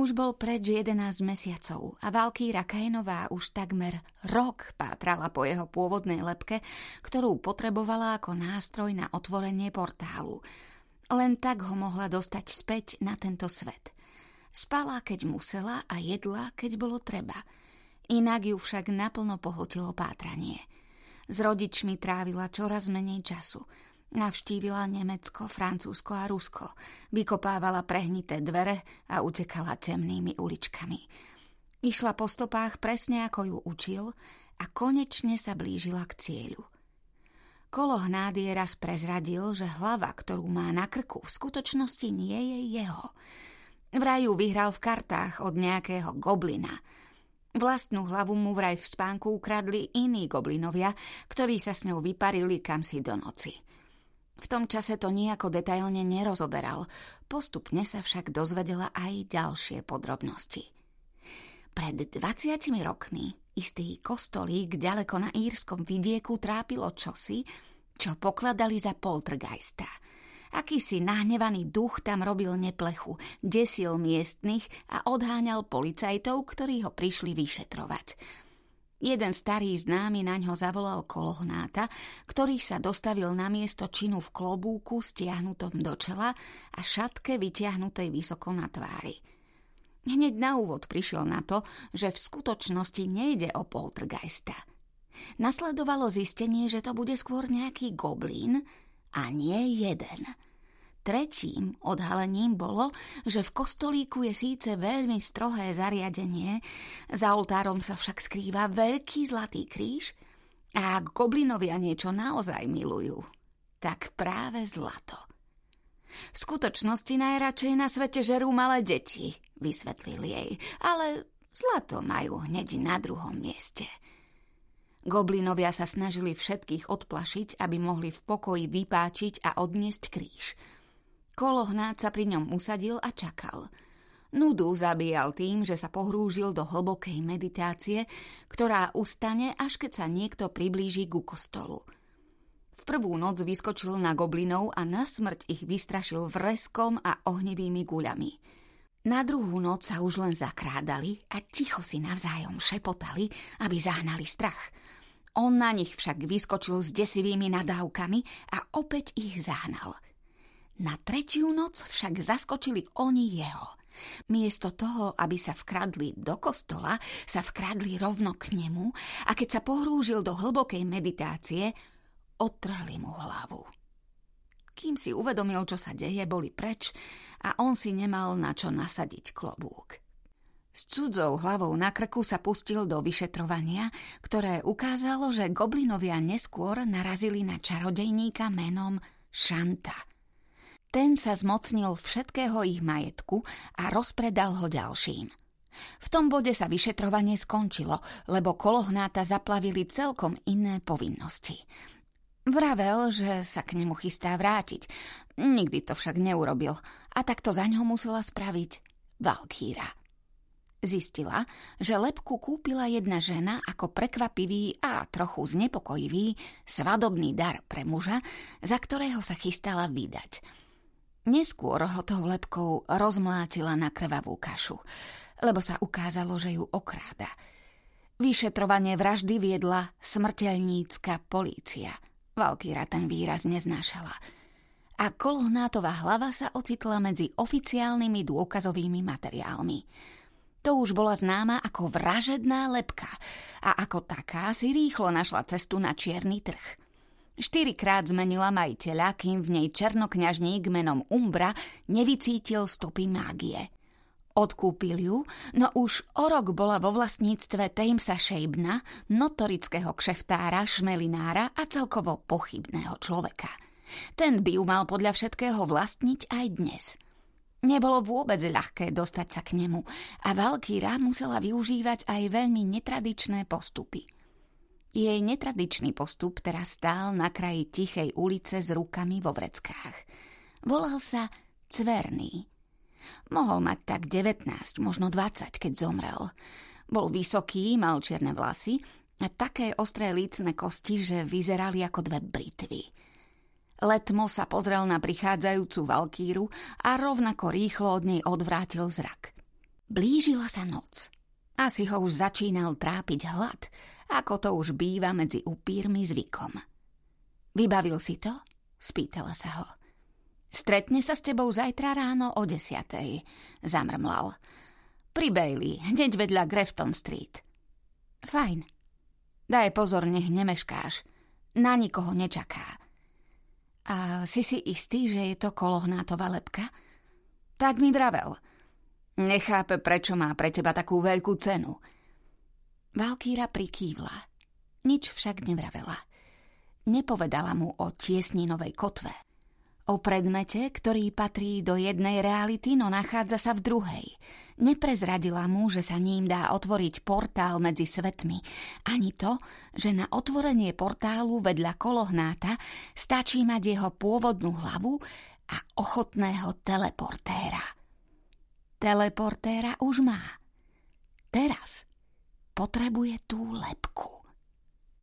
Už bol preč 11 mesiacov a Valkýra Kainová už takmer rok pátrala po jeho pôvodnej lepke, ktorú potrebovala ako nástroj na otvorenie portálu. Len tak ho mohla dostať späť na tento svet. Spala, keď musela a jedla, keď bolo treba. Inak ju však naplno pohltilo pátranie. S rodičmi trávila čoraz menej času – Navštívila Nemecko, Francúzsko a Rusko. Vykopávala prehnité dvere a utekala temnými uličkami. Išla po stopách presne ako ju učil a konečne sa blížila k cieľu. Kolo hnády raz prezradil, že hlava, ktorú má na krku, v skutočnosti nie je jeho. Vraj ju vyhral v kartách od nejakého goblina. Vlastnú hlavu mu vraj v spánku ukradli iní goblinovia, ktorí sa s ňou vyparili kamsi do noci. V tom čase to nejako detailne nerozoberal, postupne sa však dozvedela aj ďalšie podrobnosti. Pred 20 rokmi istý kostolík ďaleko na írskom vidieku trápilo čosi, čo pokladali za poltergeista. Akýsi nahnevaný duch tam robil neplechu, desil miestnych a odháňal policajtov, ktorí ho prišli vyšetrovať. Jeden starý známy na ňo zavolal kolohnáta, ktorý sa dostavil na miesto činu v klobúku stiahnutom do čela a šatke vytiahnutej vysoko na tvári. Hneď na úvod prišiel na to, že v skutočnosti nejde o poltergeista. Nasledovalo zistenie, že to bude skôr nejaký goblín a nie jeden – Tretím odhalením bolo, že v kostolíku je síce veľmi strohé zariadenie, za oltárom sa však skrýva veľký zlatý kríž a ak goblinovia niečo naozaj milujú, tak práve zlato. V skutočnosti najradšej na svete žerú malé deti, vysvetlil jej, ale zlato majú hneď na druhom mieste. Goblinovia sa snažili všetkých odplašiť, aby mohli v pokoji vypáčiť a odniesť kríž – Kolohnáč sa pri ňom usadil a čakal. Nudu zabíjal tým, že sa pohrúžil do hlbokej meditácie, ktorá ustane, až keď sa niekto priblíži ku kostolu. V prvú noc vyskočil na goblinov a na smrť ich vystrašil vreskom a ohnivými guľami. Na druhú noc sa už len zakrádali a ticho si navzájom šepotali, aby zahnali strach. On na nich však vyskočil s desivými nadávkami a opäť ich zahnal – na tretiu noc však zaskočili oni jeho. Miesto toho, aby sa vkradli do kostola, sa vkradli rovno k nemu a keď sa pohrúžil do hlbokej meditácie, odtrhli mu hlavu. Kým si uvedomil, čo sa deje, boli preč a on si nemal na čo nasadiť klobúk. S cudzou hlavou na krku sa pustil do vyšetrovania, ktoré ukázalo, že goblinovia neskôr narazili na čarodejníka menom Šanta – ten sa zmocnil všetkého ich majetku a rozpredal ho ďalším. V tom bode sa vyšetrovanie skončilo, lebo kolohnáta zaplavili celkom iné povinnosti. Vravel, že sa k nemu chystá vrátiť. Nikdy to však neurobil a tak to za ňo musela spraviť Valkýra. Zistila, že lepku kúpila jedna žena ako prekvapivý a trochu znepokojivý svadobný dar pre muža, za ktorého sa chystala vydať – Neskôr ho tou lepkou rozmlátila na krvavú kašu, lebo sa ukázalo, že ju okráda. Vyšetrovanie vraždy viedla smrteľnícka polícia. Valkýra ten výraz neznášala. A kolhnátová hlava sa ocitla medzi oficiálnymi dôkazovými materiálmi. To už bola známa ako vražedná lepka a ako taká si rýchlo našla cestu na čierny trh. Štyrikrát zmenila majiteľa, kým v nej černokňažník menom Umbra nevycítil stopy mágie. Odkúpil ju, no už o rok bola vo vlastníctve Tamesa Shebna, notorického kšeftára, šmelinára a celkovo pochybného človeka. Ten by ju mal podľa všetkého vlastniť aj dnes. Nebolo vôbec ľahké dostať sa k nemu a Valkyra musela využívať aj veľmi netradičné postupy – jej netradičný postup teraz stál na kraji tichej ulice s rukami vo vreckách. Volal sa Cverný. Mohol mať tak 19, možno 20, keď zomrel. Bol vysoký, mal čierne vlasy a také ostré lícne kosti, že vyzerali ako dve britvy. Letmo sa pozrel na prichádzajúcu Valkíru a rovnako rýchlo od nej odvrátil zrak. Blížila sa noc. Asi ho už začínal trápiť hlad, ako to už býva medzi upírmi zvykom. Vybavil si to? Spýtala sa ho. Stretne sa s tebou zajtra ráno o desiatej, zamrmlal. Pri Bailey, hneď vedľa Grafton Street. Fajn. Daj pozor, nech nemeškáš. Na nikoho nečaká. A si si istý, že je to kolohnátová lepka? Tak mi vravel. Nechápe, prečo má pre teba takú veľkú cenu. Valkýra prikývla. Nič však nevravela. Nepovedala mu o tiesninovej kotve. O predmete, ktorý patrí do jednej reality, no nachádza sa v druhej. Neprezradila mu, že sa ním dá otvoriť portál medzi svetmi. Ani to, že na otvorenie portálu vedľa kolohnáta stačí mať jeho pôvodnú hlavu a ochotného teleportéra. Teleportéra už má. Teraz potrebuje tú lepku.